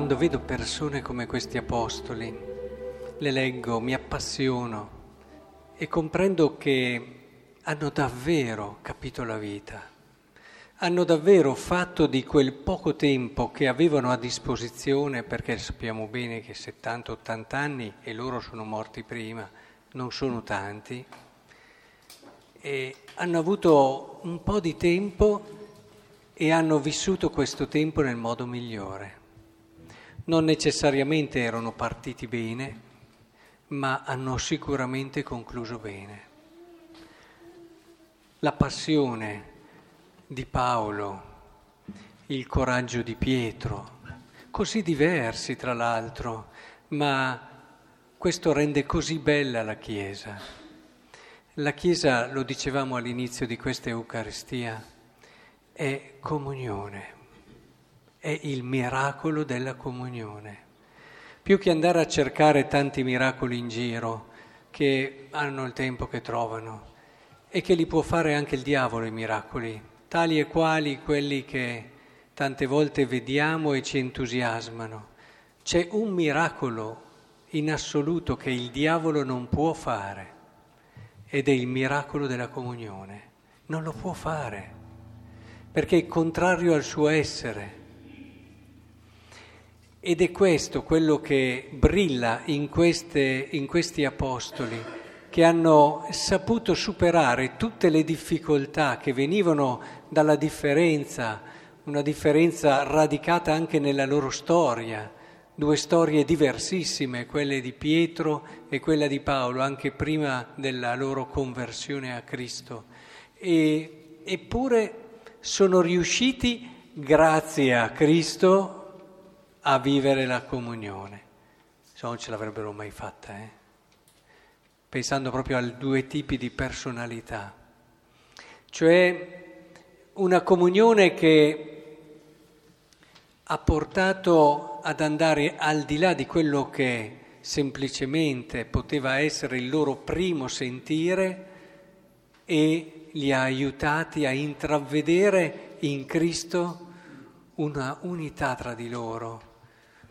quando vedo persone come questi apostoli, le leggo, mi appassiono e comprendo che hanno davvero capito la vita, hanno davvero fatto di quel poco tempo che avevano a disposizione, perché sappiamo bene che 70-80 anni e loro sono morti prima, non sono tanti, e hanno avuto un po' di tempo e hanno vissuto questo tempo nel modo migliore. Non necessariamente erano partiti bene, ma hanno sicuramente concluso bene. La passione di Paolo, il coraggio di Pietro, così diversi tra l'altro, ma questo rende così bella la Chiesa. La Chiesa, lo dicevamo all'inizio di questa Eucaristia, è comunione, è il miracolo della comunione. Più che andare a cercare tanti miracoli in giro che hanno il tempo che trovano e che li può fare anche il diavolo i miracoli, tali e quali quelli che tante volte vediamo e ci entusiasmano. C'è un miracolo in assoluto che il diavolo non può fare ed è il miracolo della comunione. Non lo può fare perché è contrario al suo essere. Ed è questo quello che brilla in, queste, in questi apostoli, che hanno saputo superare tutte le difficoltà che venivano dalla differenza, una differenza radicata anche nella loro storia, due storie diversissime, quelle di Pietro e quella di Paolo, anche prima della loro conversione a Cristo. E, eppure sono riusciti, grazie a Cristo, a vivere la comunione. Se non ce l'avrebbero mai fatta, eh? pensando proprio a due tipi di personalità. Cioè una comunione che ha portato ad andare al di là di quello che semplicemente poteva essere il loro primo sentire e li ha aiutati a intravedere in Cristo una unità tra di loro,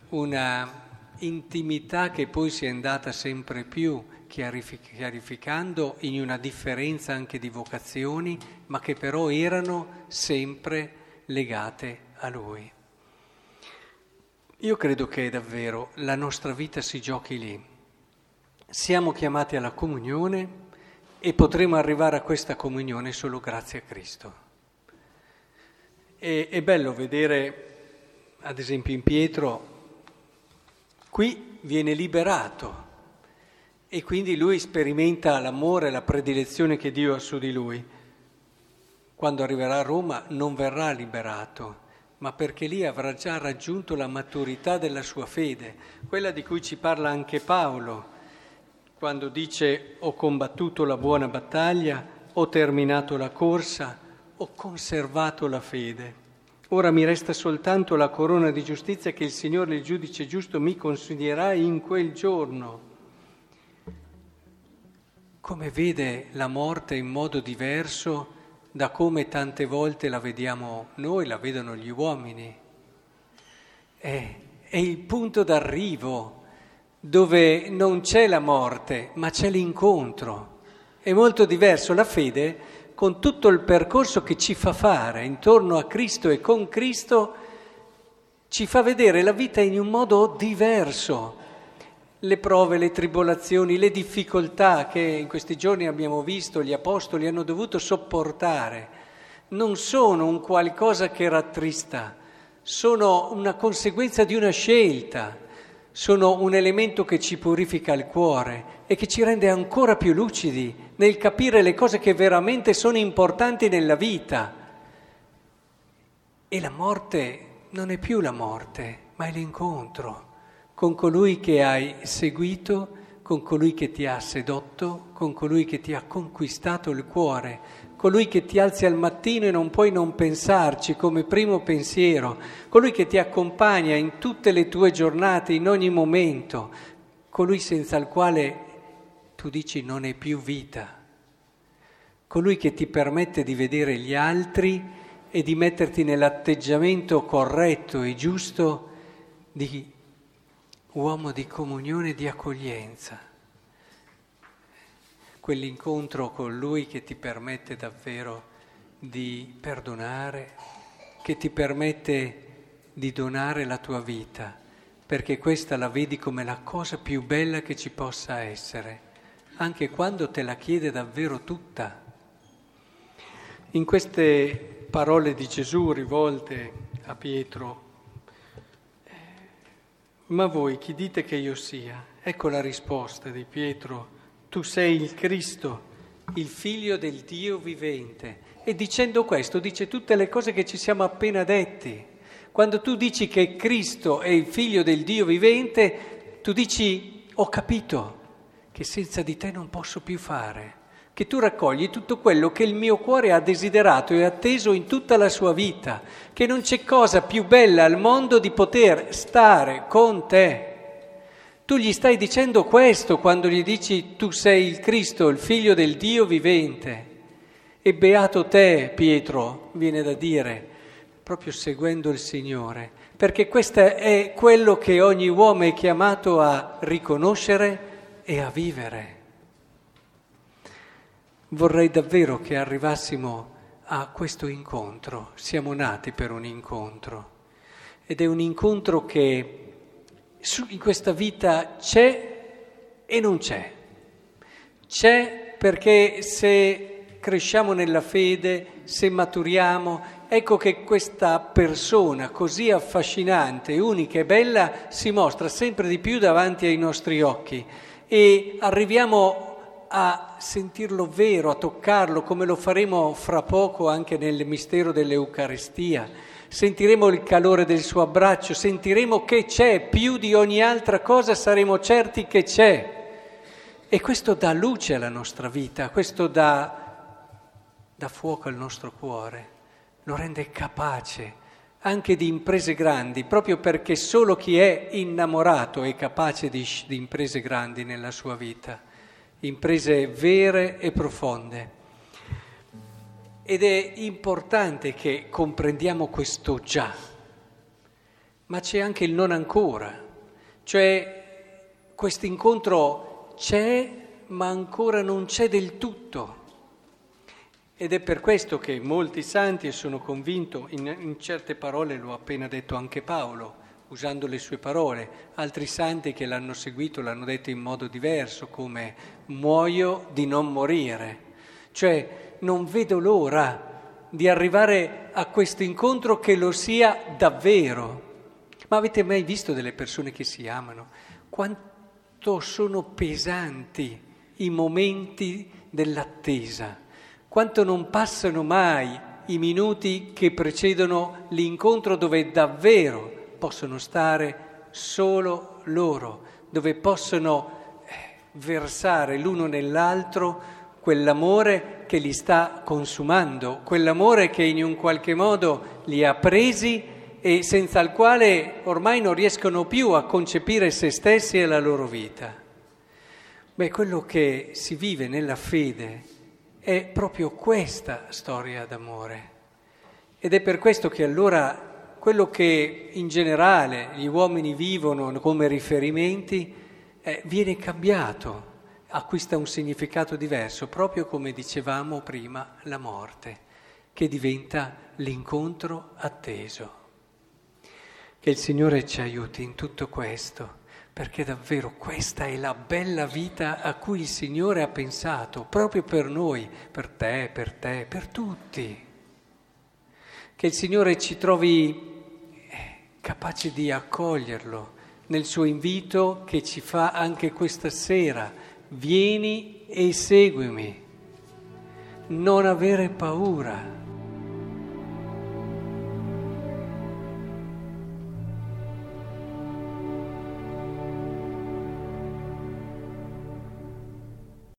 una intimità che poi si è andata sempre più chiarificando in una differenza anche di vocazioni, ma che però erano sempre legate a Lui. Io credo che davvero la nostra vita si giochi lì. Siamo chiamati alla comunione e potremo arrivare a questa comunione solo grazie a Cristo. E, è bello vedere, ad esempio in Pietro, qui viene liberato e quindi lui sperimenta l'amore, la predilezione che Dio ha su di lui. Quando arriverà a Roma non verrà liberato, ma perché lì avrà già raggiunto la maturità della sua fede, quella di cui ci parla anche Paolo quando dice ho combattuto la buona battaglia, ho terminato la corsa, ho conservato la fede. Ora mi resta soltanto la corona di giustizia che il Signore, il giudice giusto, mi consiglierà in quel giorno. Come vede la morte in modo diverso da come tante volte la vediamo noi, la vedono gli uomini. È, è il punto d'arrivo dove non c'è la morte, ma c'è l'incontro. È molto diverso la fede con tutto il percorso che ci fa fare intorno a Cristo e con Cristo, ci fa vedere la vita in un modo diverso. Le prove, le tribolazioni, le difficoltà che in questi giorni abbiamo visto gli apostoli hanno dovuto sopportare, non sono un qualcosa che rattrista, sono una conseguenza di una scelta sono un elemento che ci purifica il cuore e che ci rende ancora più lucidi nel capire le cose che veramente sono importanti nella vita. E la morte non è più la morte, ma è l'incontro con colui che hai seguito, con colui che ti ha sedotto, con colui che ti ha conquistato il cuore, colui che ti alzi al mattino e non puoi non pensarci come primo pensiero, colui che ti accompagna in tutte le tue giornate, in ogni momento, colui senza il quale tu dici non è più vita, colui che ti permette di vedere gli altri e di metterti nell'atteggiamento corretto e giusto di uomo di comunione e di accoglienza. Quell'incontro con Lui che ti permette davvero di perdonare, che ti permette di donare la tua vita, perché questa la vedi come la cosa più bella che ci possa essere, anche quando te la chiede davvero tutta. In queste parole di Gesù rivolte a Pietro, ma voi chi dite che io sia? Ecco la risposta di Pietro, tu sei il Cristo, il figlio del Dio vivente. E dicendo questo dice tutte le cose che ci siamo appena detti. Quando tu dici che Cristo è il figlio del Dio vivente, tu dici ho capito che senza di te non posso più fare che tu raccogli tutto quello che il mio cuore ha desiderato e atteso in tutta la sua vita, che non c'è cosa più bella al mondo di poter stare con te. Tu gli stai dicendo questo quando gli dici tu sei il Cristo, il figlio del Dio vivente. E beato te, Pietro, viene da dire, proprio seguendo il Signore, perché questo è quello che ogni uomo è chiamato a riconoscere e a vivere. Vorrei davvero che arrivassimo a questo incontro. Siamo nati per un incontro ed è un incontro che in questa vita c'è e non c'è. C'è perché se cresciamo nella fede, se maturiamo, ecco che questa persona così affascinante, unica e bella si mostra sempre di più davanti ai nostri occhi e arriviamo a sentirlo vero, a toccarlo, come lo faremo fra poco anche nel mistero dell'Eucaristia. Sentiremo il calore del suo abbraccio, sentiremo che c'è, più di ogni altra cosa saremo certi che c'è. E questo dà luce alla nostra vita, questo dà, dà fuoco al nostro cuore, lo rende capace anche di imprese grandi, proprio perché solo chi è innamorato è capace di, di imprese grandi nella sua vita imprese vere e profonde. Ed è importante che comprendiamo questo già, ma c'è anche il non ancora, cioè questo incontro c'è, ma ancora non c'è del tutto. Ed è per questo che molti santi, e sono convinto, in, in certe parole lo appena detto anche Paolo, usando le sue parole. Altri santi che l'hanno seguito l'hanno detto in modo diverso, come muoio di non morire. Cioè non vedo l'ora di arrivare a questo incontro che lo sia davvero. Ma avete mai visto delle persone che si amano? Quanto sono pesanti i momenti dell'attesa, quanto non passano mai i minuti che precedono l'incontro dove davvero possono stare solo loro, dove possono eh, versare l'uno nell'altro quell'amore che li sta consumando, quell'amore che in un qualche modo li ha presi e senza il quale ormai non riescono più a concepire se stessi e la loro vita. Beh, quello che si vive nella fede è proprio questa storia d'amore. Ed è per questo che allora quello che in generale gli uomini vivono come riferimenti eh, viene cambiato, acquista un significato diverso, proprio come dicevamo prima, la morte, che diventa l'incontro atteso. Che il Signore ci aiuti in tutto questo, perché davvero questa è la bella vita a cui il Signore ha pensato, proprio per noi, per te, per te, per tutti. Che il Signore ci trovi capaci di accoglierlo nel suo invito che ci fa anche questa sera. Vieni e seguimi, non avere paura.